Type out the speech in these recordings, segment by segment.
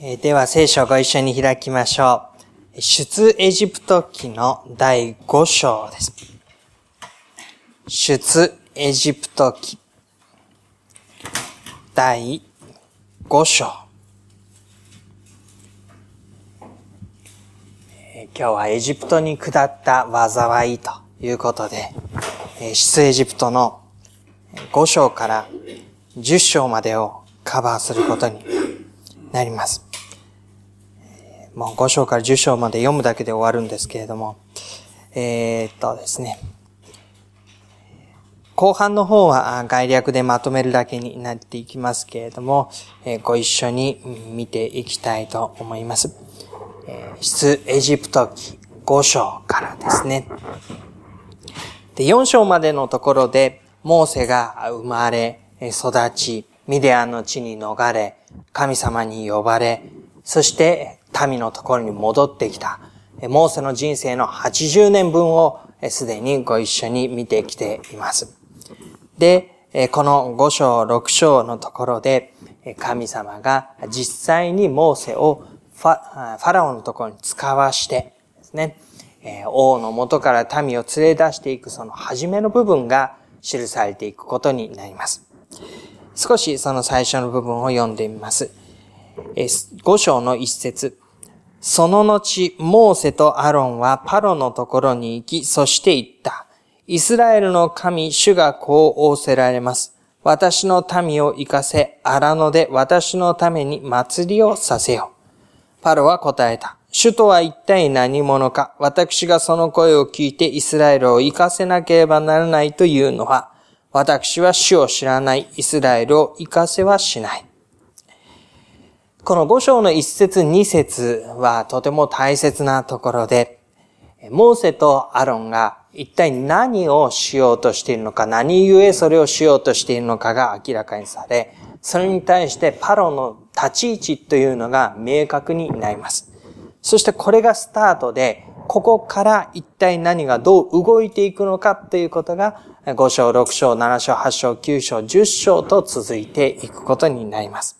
では聖書をご一緒に開きましょう。出エジプト記の第5章です。出エジプト記第5章。今日はエジプトに下った災いということで、出エジプトの5章から10章までをカバーすることになります。もう5章から10章まで読むだけで終わるんですけれども、えー、っとですね、後半の方は概略でまとめるだけになっていきますけれども、えご一緒に見ていきたいと思います。え出エジプト記5章からですね。で、4章までのところで、モーセが生まれ、育ち、ミディアンの地に逃れ、神様に呼ばれ、そして民のところに戻ってきた、モーセの人生の80年分をすでにご一緒に見てきています。で、この5章、6章のところで、神様が実際にモーセをファファラオのところに遣わしてですね、王の元から民を連れ出していくその初めの部分が記されていくことになります。少しその最初の部分を読んでみます。5章の一節。その後、モーセとアロンはパロのところに行き、そして言った。イスラエルの神、主がこう仰せられます。私の民を行かせ、荒野で私のために祭りをさせよ。パロは答えた。主とは一体何者か私がその声を聞いてイスラエルを行かせなければならないというのは、私は主を知らないイスラエルを行かせはしない。この五章の一節二節はとても大切なところで、モーセとアロンが一体何をしようとしているのか、何故それをしようとしているのかが明らかにされ、それに対してパロの立ち位置というのが明確になります。そしてこれがスタートで、ここから一体何がどう動いていくのかということが、5章、6章、7章、8章、9章、10章と続いていくことになります。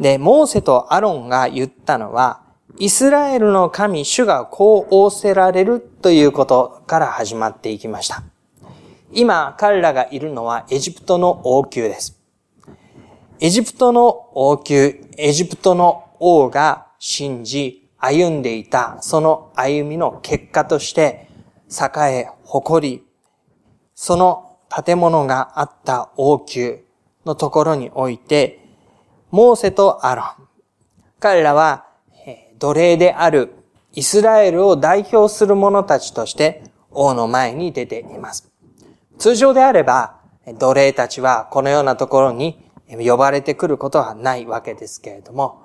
で、モーセとアロンが言ったのは、イスラエルの神、主がこう仰せられるということから始まっていきました。今、彼らがいるのはエジプトの王宮です。エジプトの王宮、エジプトの王が信じ、歩んでいた、その歩みの結果として、栄え、誇り、その建物があった王宮のところにおいて、モーセとアロン。彼らは奴隷であるイスラエルを代表する者たちとして王の前に出ています。通常であれば奴隷たちはこのようなところに呼ばれてくることはないわけですけれども、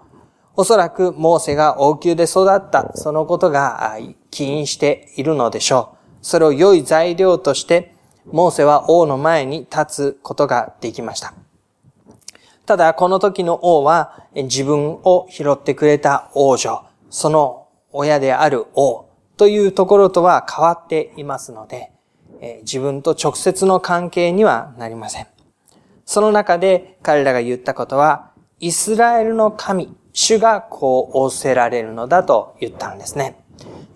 おそらくモーセが王宮で育ったそのことが起因しているのでしょう。それを良い材料としてモーセは王の前に立つことができました。ただ、この時の王は自分を拾ってくれた王女、その親である王というところとは変わっていますので、自分と直接の関係にはなりません。その中で彼らが言ったことは、イスラエルの神、主がこう仰せられるのだと言ったんですね。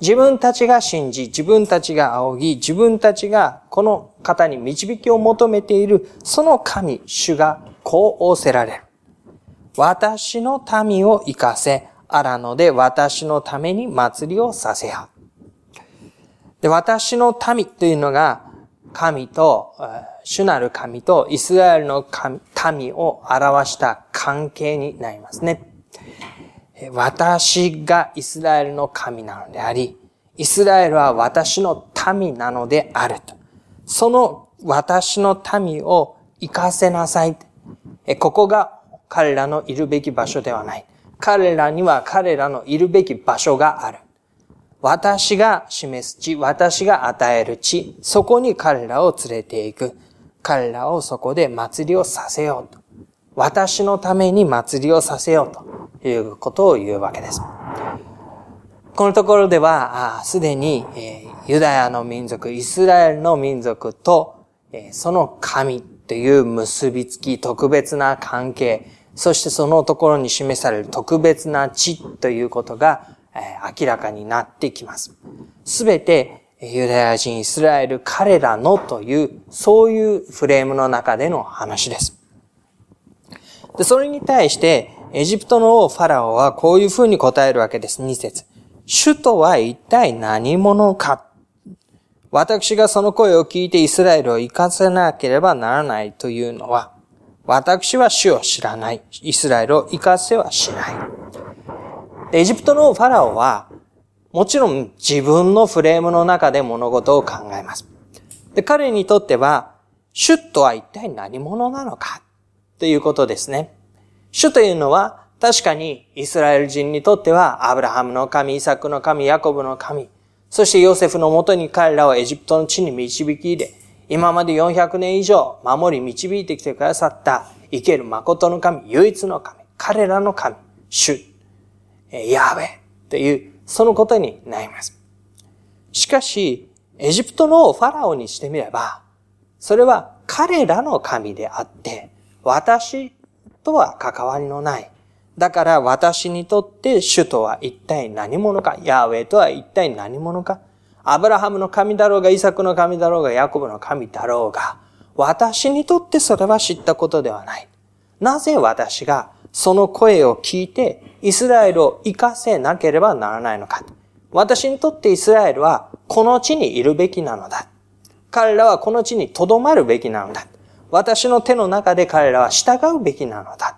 自分たちが信じ、自分たちが仰ぎ、自分たちがこの方に導きを求めている、その神、主がこう仰せられる。私の民を生かせ、荒野で私のために祭りをさせよう。で、私の民というのが、神と、主なる神とイスラエルの民を表した関係になりますね。私がイスラエルの神なのであり、イスラエルは私の民なのであると。その私の民を生かせなさい。ここが彼らのいるべき場所ではない。彼らには彼らのいるべき場所がある。私が示す地、私が与える地、そこに彼らを連れて行く。彼らをそこで祭りをさせようと。私のために祭りをさせようということを言うわけです。このところでは、すでにえ、ユダヤの民族、イスラエルの民族とえ、その神という結びつき、特別な関係、そしてそのところに示される特別な地ということがえ、明らかになってきます。すべてユダヤ人、イスラエル、彼らのという、そういうフレームの中での話です。で、それに対して、エジプトの王ファラオはこういうふうに答えるわけです。2節主とは一体何者か私がその声を聞いてイスラエルを生かせなければならないというのは、私は主を知らない。イスラエルを生かせはしない。エジプトのファラオは、もちろん自分のフレームの中で物事を考えます。で彼にとっては、主とは一体何者なのか？ということですね。主というのは、確かにイスラエル人にとっては、アブラハムの神、イサクの神、ヤコブの神、そしてヨセフのもとに彼らをエジプトの地に導き入れ、今まで400年以上守り導いてきてくださった生ける誠の神、唯一の神、彼らの神、主、ヤーウェというそのことになります。しかし、エジプトのファラオにしてみれば、それは彼らの神であって、私とは関わりのない。だから私にとって主とは一体何者か、ヤーウェイとは一体何者か、アブラハムの神だろうが、イサクの神だろうが、ヤコブの神だろうが、私にとってそれは知ったことではない。なぜ私がその声を聞いてイスラエルを生かせなければならないのか。私にとってイスラエルはこの地にいるべきなのだ。彼らはこの地に留まるべきなのだ。私の手の中で彼らは従うべきなのだ。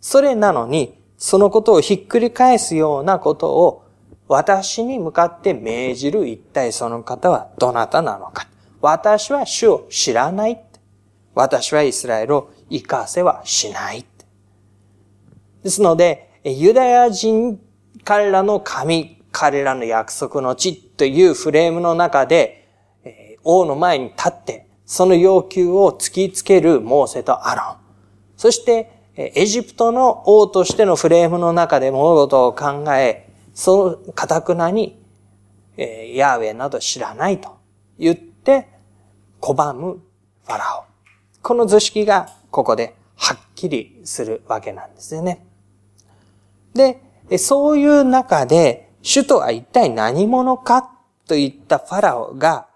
それなのに、そのことをひっくり返すようなことを私に向かって命じる一体その方はどなたなのか。私は主を知らない。私はイスラエルを生かせはしない。ですので、ユダヤ人、彼らの神、彼らの約束の地というフレームの中で、王の前に立って、その要求を突きつけるモーセとアロン。そして、エジプトの王としてのフレームの中で物事を考え、その堅くなに、ヤーウェイなど知らないと言って、拒むファラオ。この図式がここではっきりするわけなんですよね。で、そういう中で、主とは一体何者かといったファラオが、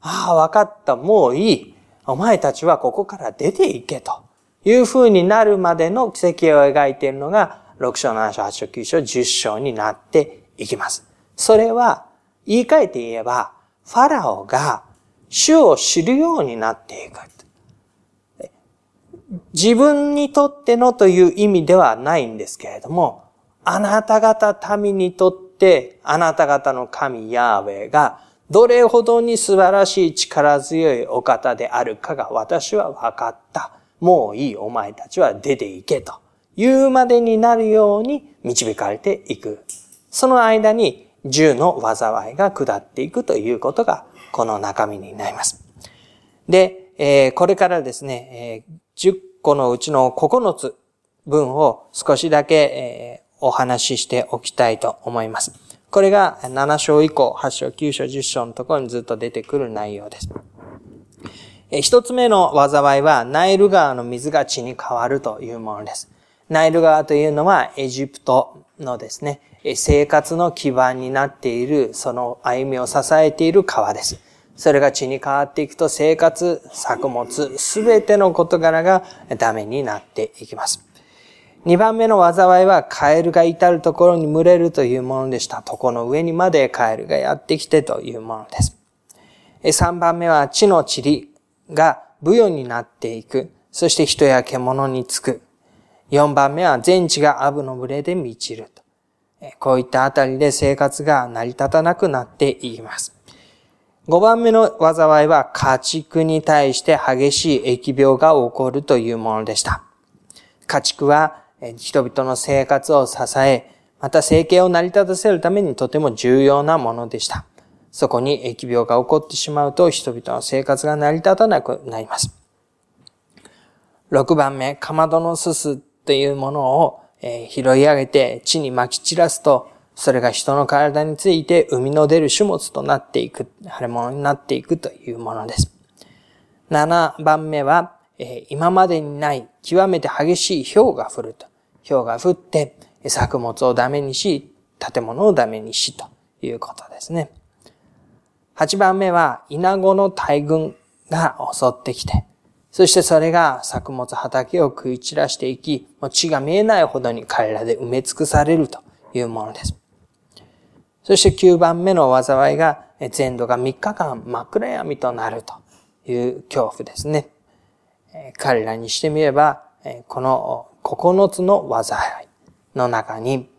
ああ、わかった、もういい。お前たちはここから出ていけという風になるまでの奇跡を描いているのが、6章、7章、8章、9章、10章になっていきます。それは、言い換えて言えば、ファラオが主を知るようになっていく。自分にとってのという意味ではないんですけれども、あなた方民にとって、あなた方の神ヤーウェイが、どれほどに素晴らしい力強いお方であるかが私は分かった。もういいお前たちは出て行けと言うまでになるように導かれていく。その間に銃の災いが下っていくということがこの中身になります。で、えー、これからですね、えー、10個のうちの9つ分を少しだけ、えーお話ししておきたいと思います。これが7章以降、8章、9章、10章のところにずっと出てくる内容です。一つ目の災いは、ナイル川の水が血に変わるというものです。ナイル川というのは、エジプトのですね、生活の基盤になっている、その歩みを支えている川です。それが血に変わっていくと生活、作物、すべての事柄がダメになっていきます。二番目の災いはカエルが至るところに群れるというものでした。床の上にまでカエルがやってきてというものです。三番目は地の塵がブヨになっていく。そして人や獣につく。四番目は全地がアブの群れで満ちると。こういったあたりで生活が成り立たなくなっていきます。五番目の災いは家畜に対して激しい疫病が起こるというものでした。家畜は人々の生活を支え、また生計を成り立たせるためにとても重要なものでした。そこに疫病が起こってしまうと人々の生活が成り立たなくなります。6番目、かまどのすすというものを拾い上げて地に撒き散らすと、それが人の体について生みの出る種物となっていく、腫れ物になっていくというものです。7番目は、今までにない極めて激しい氷が降ると。氷が降って、作物をダメにし、建物をダメにし、ということですね。8番目は、稲子の大群が襲ってきて、そしてそれが作物畑を食い散らしていき、もう地が見えないほどに彼らで埋め尽くされるというものです。そして9番目の災いが、全土が3日間真っ暗闇となるという恐怖ですね。彼らにしてみれば、この9つの災いの中に、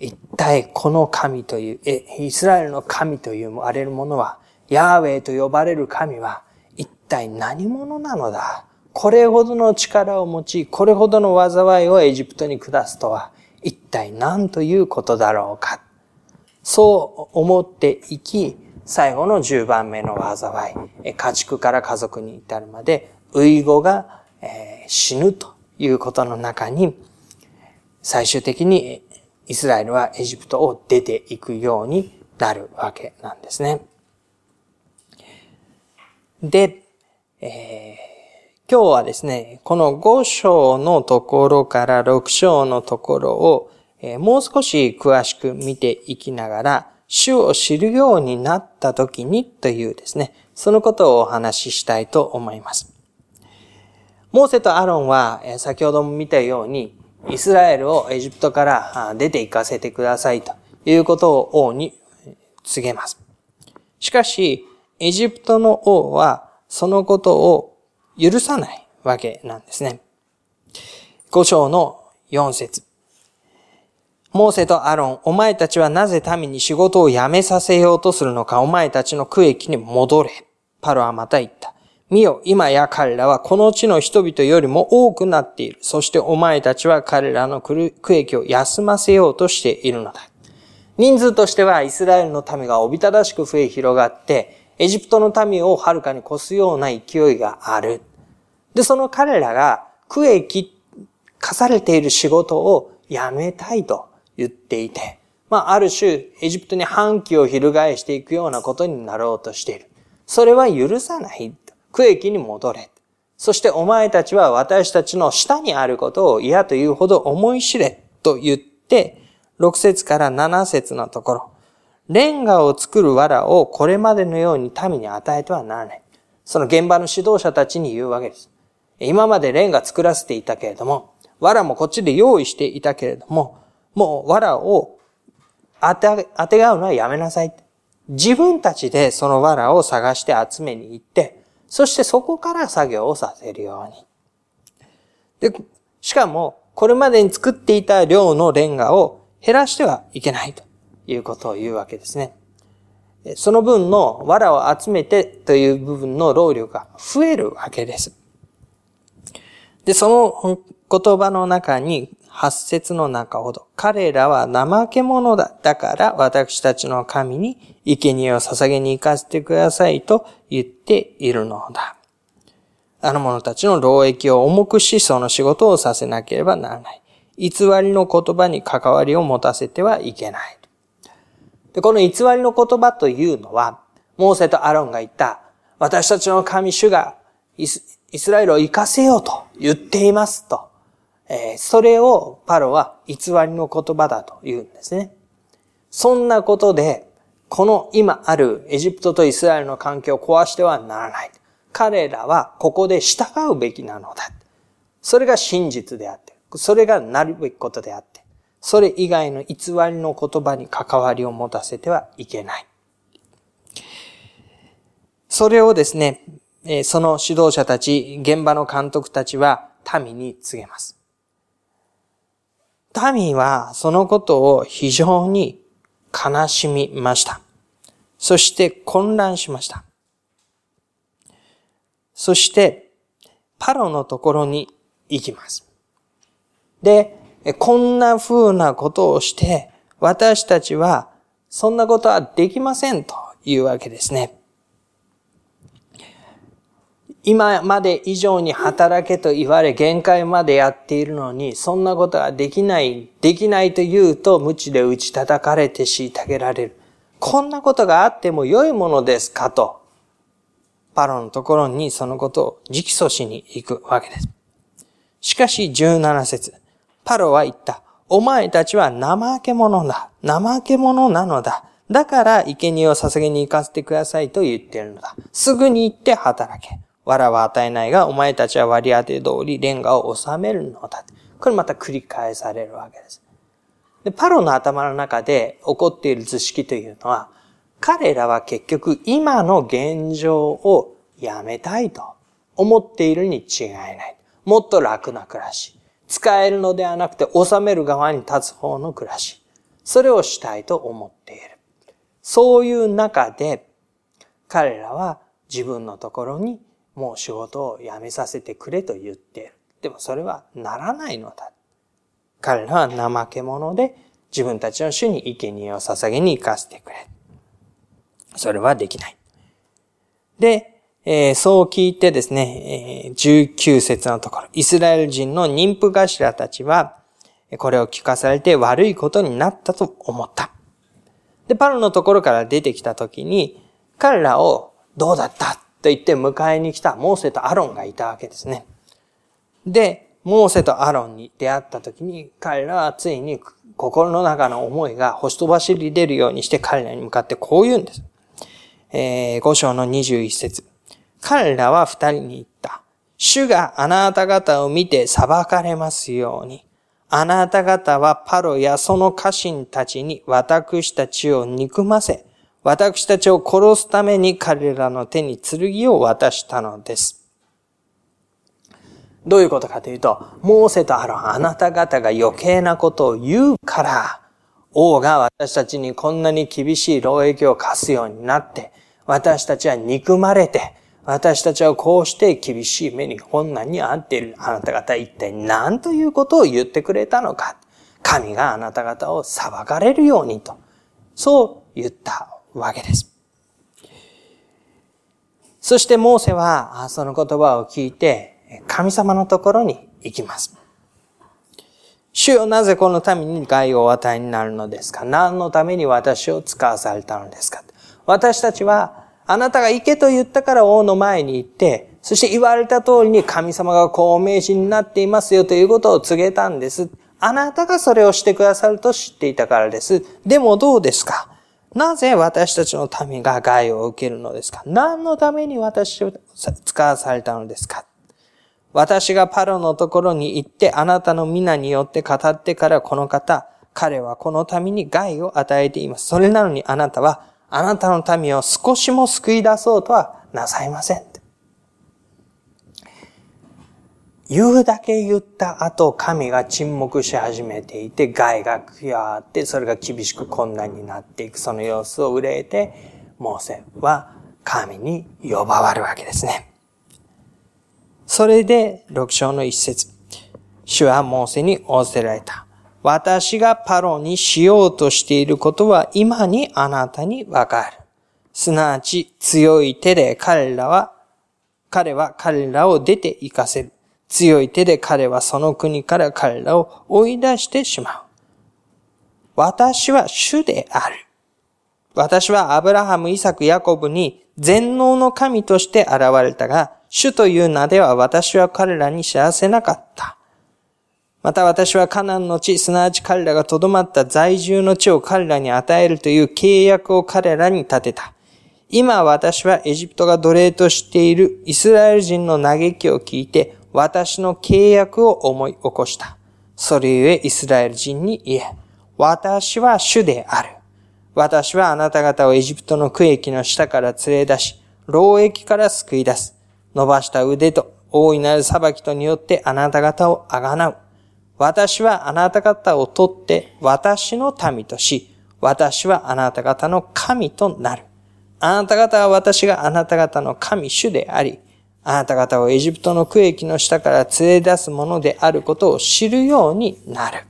一体この神という、えイスラエルの神というあれるものは、ヤーウェイと呼ばれる神は、一体何者なのだ？これほどの力を持ち、これほどの災いをエジプトに下すとは、一体何ということだろうか？そう思っていき、最後の10番目の災い、家畜から家族に至るまで、ウイゴが、え死ぬということの中に、最終的にイスラエルはエジプトを出ていくようになるわけなんですね。で、えー、今日はですね、この5章のところから6章のところを、えー、もう少し詳しく見ていきながら、主を知るようになった時にというですね、そのことをお話ししたいと思います。モーセとアロンは、先ほども見たように、イスラエルをエジプトから出て行かせてくださいということを王に告げます。しかし、エジプトの王はそのことを許さないわけなんですね。五章の四節。モーセとアロン、お前たちはなぜ民に仕事を辞めさせようとするのか、お前たちの区域に戻れ。パロはまた言った。見よ、今や彼らはこの地の人々よりも多くなっている。そしてお前たちは彼らの区域を休ませようとしているのだ。人数としてはイスラエルの民がおびただしく増え広がって、エジプトの民をはるかに越すような勢いがある。で、その彼らが区域課されている仕事をやめたいと言っていて、まあ、ある種、エジプトに反旗を翻していくようなことになろうとしている。それは許さない。区域に戻れ。そしてお前たちは私たちの下にあることを嫌というほど思い知れと言って、6節から7節のところ、レンガを作る藁をこれまでのように民に与えてはならない。その現場の指導者たちに言うわけです。今までレンガ作らせていたけれども、藁もこっちで用意していたけれども、もう藁を当て、当てがうのはやめなさい。自分たちでその藁を探して集めに行って、そしてそこから作業をさせるように。で、しかも、これまでに作っていた量のレンガを減らしてはいけないということを言うわけですね。その分の藁を集めてという部分の労力が増えるわけです。で、その言葉の中に八節の中ほど、彼らは怠け者だ。だから私たちの神に生贄を捧げに行かせてくださいと言っているのだ。あの者たちの労役を重くし、その仕事をさせなければならない。偽りの言葉に関わりを持たせてはいけない。でこの偽りの言葉というのは、モーセとアロンが言った、私たちの神主がイスラエルを生かせようと言っていますとえそれをパロは偽りの言葉だと言うんですね。そんなことで、この今あるエジプトとイスラエルの関係を壊してはならない。彼らはここで従うべきなのだ。それが真実であって、それがなるべきことであって、それ以外の偽りの言葉に関わりを持たせてはいけない。それをですね、その指導者たち、現場の監督たちは民に告げます。民はそのことを非常に悲しみました。そして混乱しました。そして、パロのところに行きます。で、こんな風なことをして、私たちはそんなことはできませんというわけですね。今まで以上に働けと言われ限界までやっているのに、そんなことはできない、できないと言うと無知で打ち叩かれて虐げられる。こんなことがあっても良いものですかと、パロのところにそのことを直訴しに行くわけです。しかし17節パロは言った。お前たちは怠け者だ。怠け者なのだ。だから、生贄を捧げに行かせてくださいと言っているのだ。すぐに行って働け。藁は与えないが、お前たちは割り当て通りレンガを収めるのだ。これまた繰り返されるわけです。で、パロの頭の中で起こっている図式というのは、彼らは結局今の現状をやめたいと思っているに違いない。もっと楽な暮らし。使えるのではなくて収める側に立つ方の暮らし。それをしたいと思っている。そういう中で、彼らは自分のところにもう仕事を辞めさせてくれと言っている。でもそれはならないのだ。彼らは怠け者で自分たちの主に生贄を捧げに行かせてくれ。それはできない。で、えー、そう聞いてですね、えー、19節のところ、イスラエル人の妊婦頭たちは、これを聞かされて悪いことになったと思った。で、パロのところから出てきたときに、彼らをどうだった？と言って迎えに来たモーセとアロンがいたわけですね。で、モーセとアロンに出会った時に、彼らはついに心の中の思いが星飛ばしり出るようにして彼らに向かってこう言うんです。えー、5章の21節彼らは二人に言った。主があなた方を見て裁かれますように。あなた方はパロやその家臣たちに私たちを憎ませ、私たちを殺すために彼らの手に剣を渡したのです。どういうことかというと、モーセとアロン、あなた方が余計なことを言うから、王が私たちにこんなに厳しい労役を課すようになって、私たちは憎まれて、私たちはこうして厳しい目に困難に遭っている。あなた方一体何ということを言ってくれたのか。神があなた方を裁かれるようにと。そう言ったわけです。そしてモーセはその言葉を聞いて神様のところに行きます。主よなぜこの民に害をお与えになるのですか？何のために私を使わされたのですか？私たちはあなたが行けと言ったから王の前に行って、そして言われた通りに神様がこう名人になっていますよということを告げたんです。あなたがそれをしてくださると知っていたからです。でもどうですか？なぜ私たちの民が害を受けるのですか？何のために私を使わされたのですか？私がパロのところに行ってあなたの皆によって語ってからこの方、彼はこの民に害を与えています。それなのにあなたはあなたの民を少しも救い出そうとはなさいません。言うだけ言った後、神が沈黙し始めていて、害が加わって、それが厳しく困難になっていく、その様子を憂えて、モーセは神に呼ばわるわけですね。それで、六章の一節。主はモーセに仰せられた。私がパロにしようとしていることは今にあなたにわかる。すなわち強い手で彼らは、彼は彼らを出て行かせる。強い手で彼はその国から彼らを追い出してしまう。私は主である。私はアブラハム、イサク、ヤコブに全能の神として現れたが、主という名では私は彼らに知らせなかった。また私はカナンの地、すなわち彼らが留まった在住の地を彼らに与えるという契約を彼らに立てた。今私はエジプトが奴隷としているイスラエル人の嘆きを聞いて、私の契約を思い起こした。それゆえイスラエル人に言え、私は主である。私はあなた方をエジプトの区域の下から連れ出し、労役から救い出す。伸ばした腕と大いなる裁きとによってあなた方をあがなう。私はあなた方を取って私の民とし、私はあなた方の神となる。あなた方は私があなた方の神主であり、あなた方をエジプトの区域の下から連れ出すものであることを知るようになる。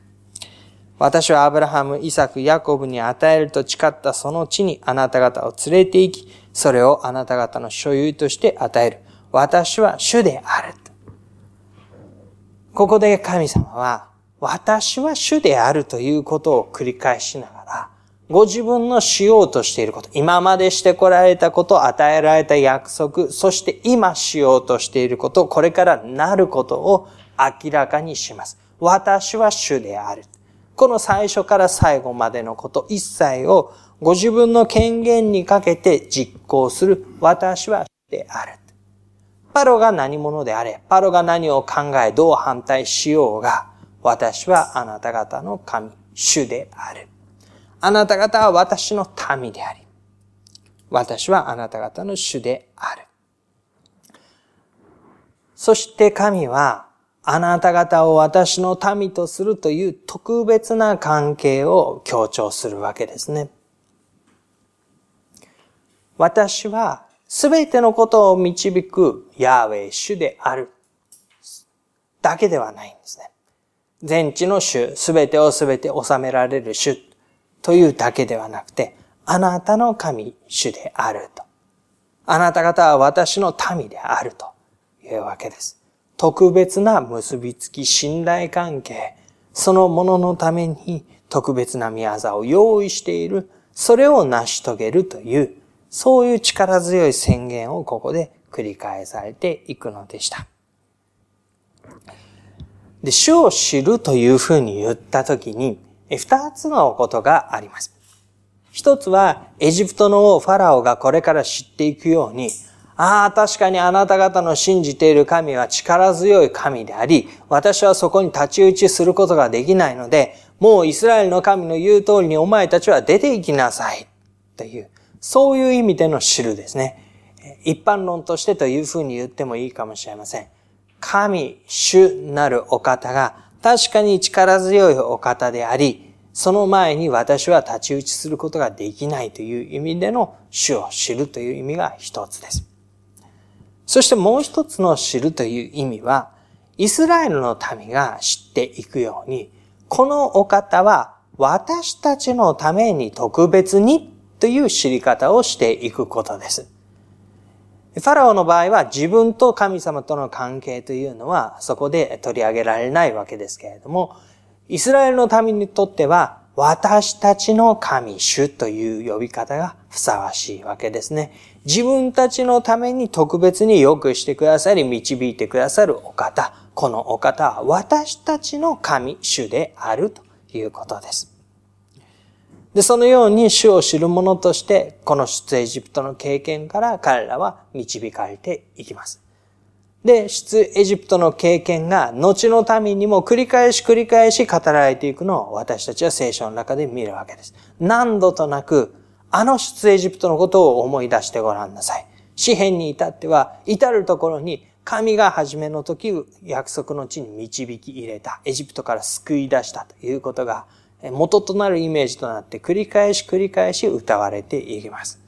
私はアブラハム、イサク、ヤコブに与えると誓ったその地にあなた方を連れて行き、それをあなた方の所有として与える。私は主である。ここで神様は、私は主であるということを繰り返しながら、ご自分のしようとしていること、今までしてこられたこと、与えられた約束、そして今しようとしていること、これからなることを明らかにします。私は主である。この最初から最後までのこと一切をご自分の権限にかけて実行する私は主である。パロが何者であれ、パロが何を考え、どう反対しようが、私はあなた方の神、主である。あなた方は私の民であり、私はあなた方の主である。そして神は、あなた方を私の民とするという特別な関係を強調するわけですね。私はすべてのことを導くヤーウェイ主である。だけではないんですね。全地の主、すべてをすべて収められる主というだけではなくて、あなたの神主であると。あなた方は私の民であるというわけです。特別な結びつき、信頼関係、そのもののために特別な宮業を用意している、それを成し遂げるという、そういう力強い宣言をここで繰り返されていくのでした。で、主を知るというふうに言ったときに、二つのことがあります。一つは、エジプトの王ファラオがこれから知っていくように、ああ、確かにあなた方の信じている神は力強い神であり、私はそこに立ち打ちすることができないので、もうイスラエルの神の言う通りにお前たちは出て行きなさい。という、そういう意味での知るですね。一般論としてというふうに言ってもいいかもしれません。神、主なるお方が確かに力強いお方であり、その前に私は立ち打ちすることができないという意味での主を知るという意味が一つです。そしてもう一つの知るという意味は、イスラエルの民が知っていくように、このお方は私たちのために特別にという知り方をしていくことです。ファラオの場合は自分と神様との関係というのはそこで取り上げられないわけですけれども、イスラエルの民にとっては私たちの神主という呼び方がふさわしいわけですね。自分たちのために特別に良くしてくださり導いてくださるお方。このお方は私たちの神主であるということです。で、そのように主を知る者として、この出エジプトの経験から彼らは導かれていきます。で、出エジプトの経験が後の民にも繰り返し繰り返し語られていくのを私たちは聖書の中で見るわけです。何度となく、あの出エジプトのことを思い出してごらんなさい。詩篇に至っては、至るところに神が初めの時約束の地に導き入れた、エジプトから救い出したということが元となるイメージとなって繰り返し繰り返し歌われていきます。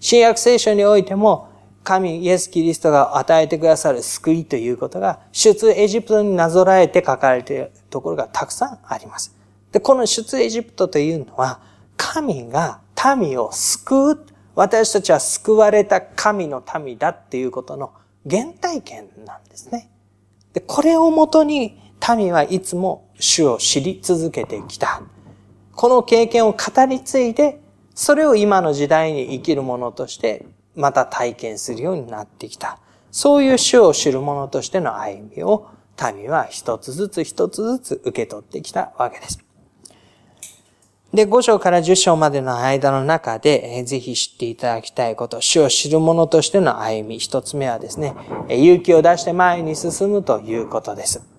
新約聖書においても、神イエス・キリストが与えてくださる救いということが、出エジプトになぞらえて書かれているところがたくさんあります。で、この出エジプトというのは、神が民を救う、私たちは救われた神の民だっていうことの原体験なんですね。で、これをもとに民はいつも主を知り続けてきた。この経験を語り継いで、それを今の時代に生きる者として、また体験するようになってきた。そういう主を知る者としての歩みを、民は一つずつ一つずつ受け取ってきたわけです。で、5章から10章までの間の中で、えぜひ知っていただきたいこと、主を知る者としての歩み、一つ目はですね、勇気を出して前に進むということです。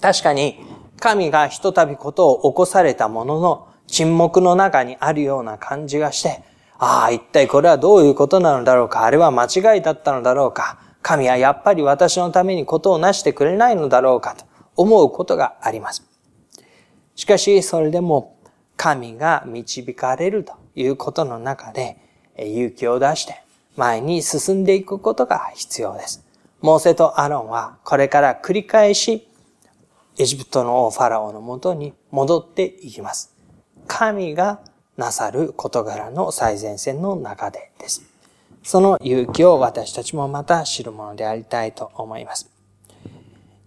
確かに、神がひとたびことを起こされたものの、沈黙の中にあるような感じがして、ああ、一体これはどういうことなのだろうか、あれは間違いだったのだろうか、神はやっぱり私のためにことをなしてくれないのだろうかと思うことがあります。しかし、それでも神が導かれるということの中で、勇気を出して前に進んでいくことが必要です。モーセとアロンはこれから繰り返しエジプトの王ファラオのもとに戻っていきます。神がなさる事柄の最前線の中でです。その勇気を私たちもまた知るものでありたいと思います。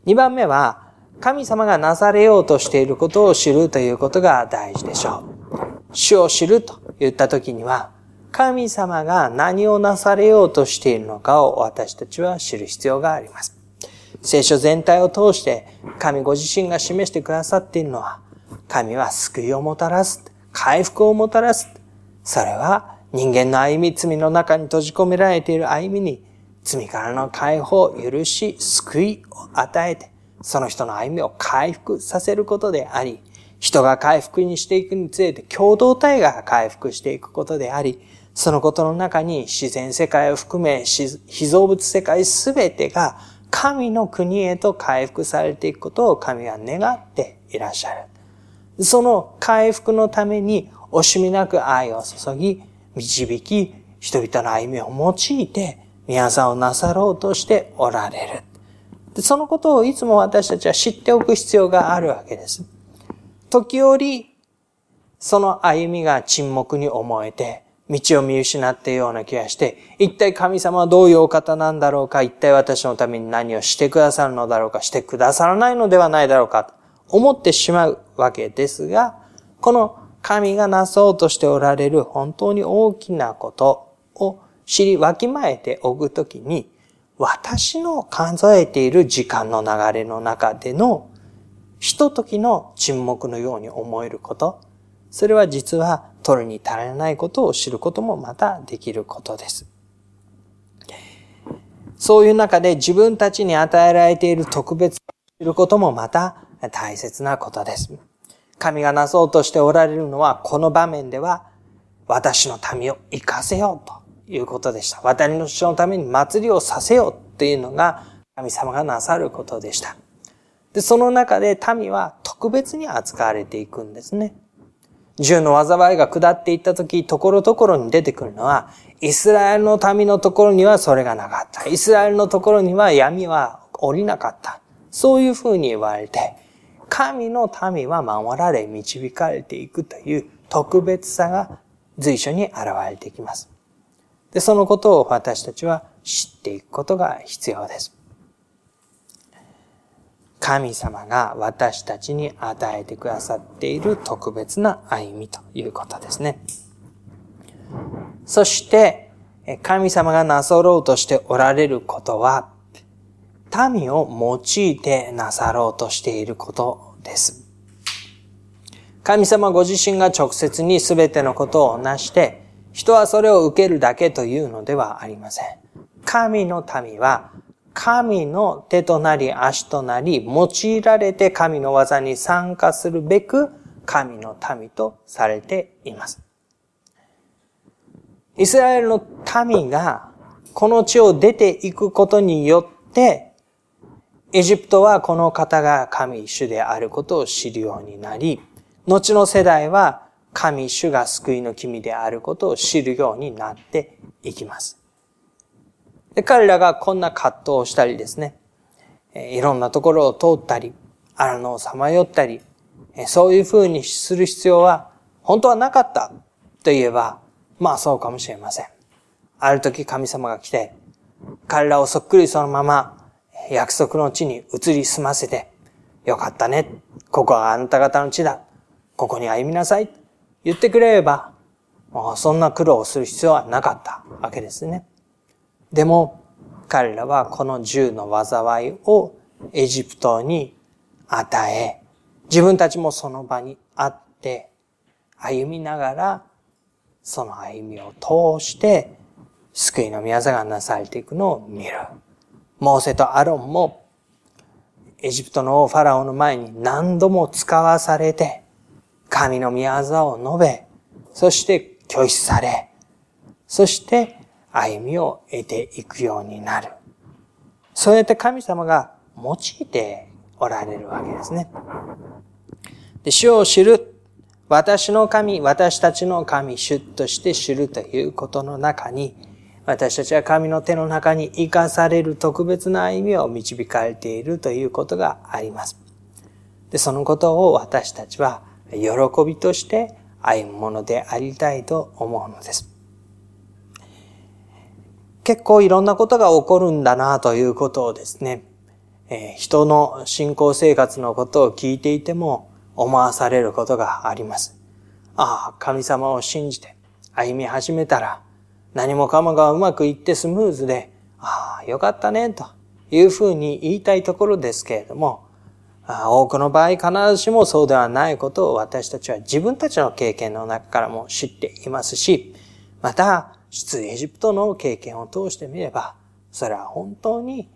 二番目は、神様がなされようとしていることを知るということが大事でしょう。主を知ると言った時には、神様が何をなされようとしているのかを私たちは知る必要があります。聖書全体を通して神ご自身が示してくださっているのは、神は救いをもたらす、回復をもたらす。それは人間の歩み、罪の中に閉じ込められている歩みに、罪からの解放、許し、救いを与えて、その人の歩みを回復させることであり、人が回復にしていくにつれて共同体が回復していくことであり、そのことの中に自然世界を含め、被造物世界すべてが神の国へと回復されていくことを神は願っていらっしゃる。その回復のために惜しみなく愛を注ぎ、導き、人々の歩みを用いて、宮沢をなさろうとしておられる。そのことをいつも私たちは知っておく必要があるわけです。時折、その歩みが沈黙に思えて、道を見失っているような気がして、一体神様はどういうお方なんだろうか、一体私のために何をしてくださるのだろうか、してくださらないのではないだろうか、と思ってしまうわけですが、この神がなそうとしておられる本当に大きなことを知りわきまえておくときに、私の数えている時間の流れの中でのひとときの沈黙のように思えること、それは実は取るに足らないことを知ることもまたできることです。そういう中で自分たちに与えられている特別を知ることもまた大切なことです。神がなそうとしておられるのは、この場面では、私の民を生かせようということでした。私のために祭りをさせようっていうのが、神様がなさることでした。で、その中で民は特別に扱われていくんですね。銃の災いが下っていった時、ところどころに出てくるのは、イスラエルの民のところにはそれがなかった。イスラエルのところには闇は降りなかった。そういうふうに言われて、神の民は守られ、導かれていくという特別さが随所に現れてきます。で、そのことを私たちは知っていくことが必要です。神様が私たちに与えてくださっている特別な歩みということですね。そして、神様がなさろうとしておられることは、民を用いてなさろうとしていることです。神様ご自身が直接に全てのことをなして、人はそれを受けるだけというのではありません。神の民は神の手となり足となり、用いられて神の技に参加するべく、神の民とされています。イスラエルの民が、この地を出ていくことによって、エジプトはこの方が神主であることを知るようになり、後の世代は神主が救いの君であることを知るようになっていきます。で、彼らがこんな葛藤をしたりですね、いろんなところを通ったり、荒野をさまよったり、そういうふうにする必要は本当はなかったと言えば、まあそうかもしれません。ある時神様が来て、彼らをそっくりそのまま約束の地に移り住ませて、よかったね。ここはあなた方の地だ。ここに歩みなさい。言ってくれれば、もうそんな苦労をする必要はなかったわけですね。でも、彼らはこの銃の災いをエジプトに与え、自分たちもその場にあって、歩みながら、その歩みを通して、救いの宮座がなされていくのを見る。モーセとアロンも、エジプトの王ファラオの前に何度も使わされて、神の宮座を述べ、そして拒否され、そして歩みを得ていくようになる。そうやって神様が用いておられるわけですね。で主を知る。私の神、私たちの神、主として知るということの中に、私たちは神の手の中に生かされる特別な歩みを導かれているということがあります。で、そのことを私たちは喜びとして歩むものでありたいと思うのです。結構いろんなことが起こるんだなということをですね、えー、人の信仰生活のことを聞いていても思わされることがあります。ああ、神様を信じて歩み始めたら何もかもがうまくいってスムーズで、ああ、よかったね、というふうに言いたいところですけれども、多くの場合必ずしもそうではないことを私たちは自分たちの経験の中からも知っていますし、また、出エジプトの経験を通してみれば、それは本当に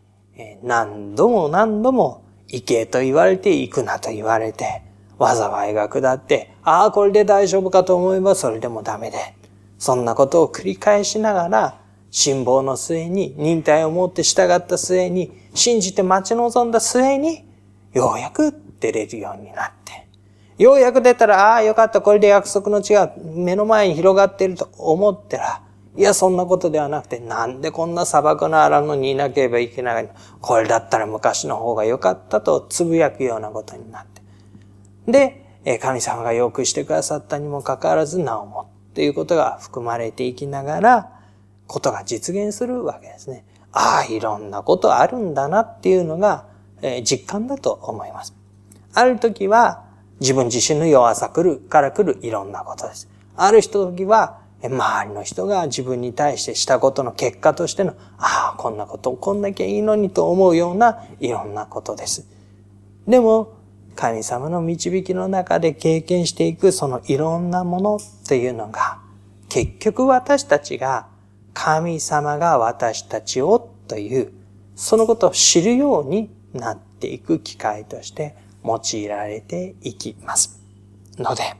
何度も何度も行けと言われて行くなと言われて、災いが下って、ああ、これで大丈夫かと思えばそれでもダメで、そんなことを繰り返しながら、辛抱の末に、忍耐を持って従った末に、信じて待ち望んだ末に、ようやく出れるようになって、ようやく出たら、ああ、よかった、これで約束の地が目の前に広がっていると思ったら、いや、そんなことではなくて、なんでこんな砂漠の荒野にいなければいけないの？これだったら昔の方が良かったとつぶやくようなことになって。で、神様が良くしてくださったにもかかわらず、なおもということが含まれていきながら、ことが実現するわけですね。ああ、いろんなことあるんだなっていうのが、え実感だと思います。ある時は、自分自身の弱さ来るから来るいろんなことです。ある時は、周りの人が自分に対してしたことの結果としての、ああ、こんなこと起こんなきゃいいのにと思うようないろんなことです。でも、神様の導きの中で経験していくそのいろんなものっていうのが、結局私たちが神様が私たちをという、そのことを知るようになっていく機会として用いられていきます。ので、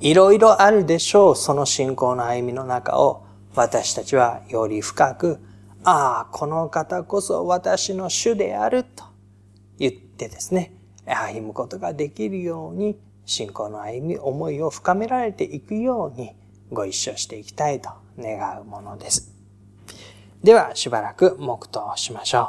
いろいろあるでしょう、その信仰の歩みの中を私たちはより深く、ああ、この方こそ私の主であると言ってですね、歩むことができるように、信仰の歩み、思いを深められていくようにご一緒していきたいと願うものです。では、しばらく黙祷しましょう。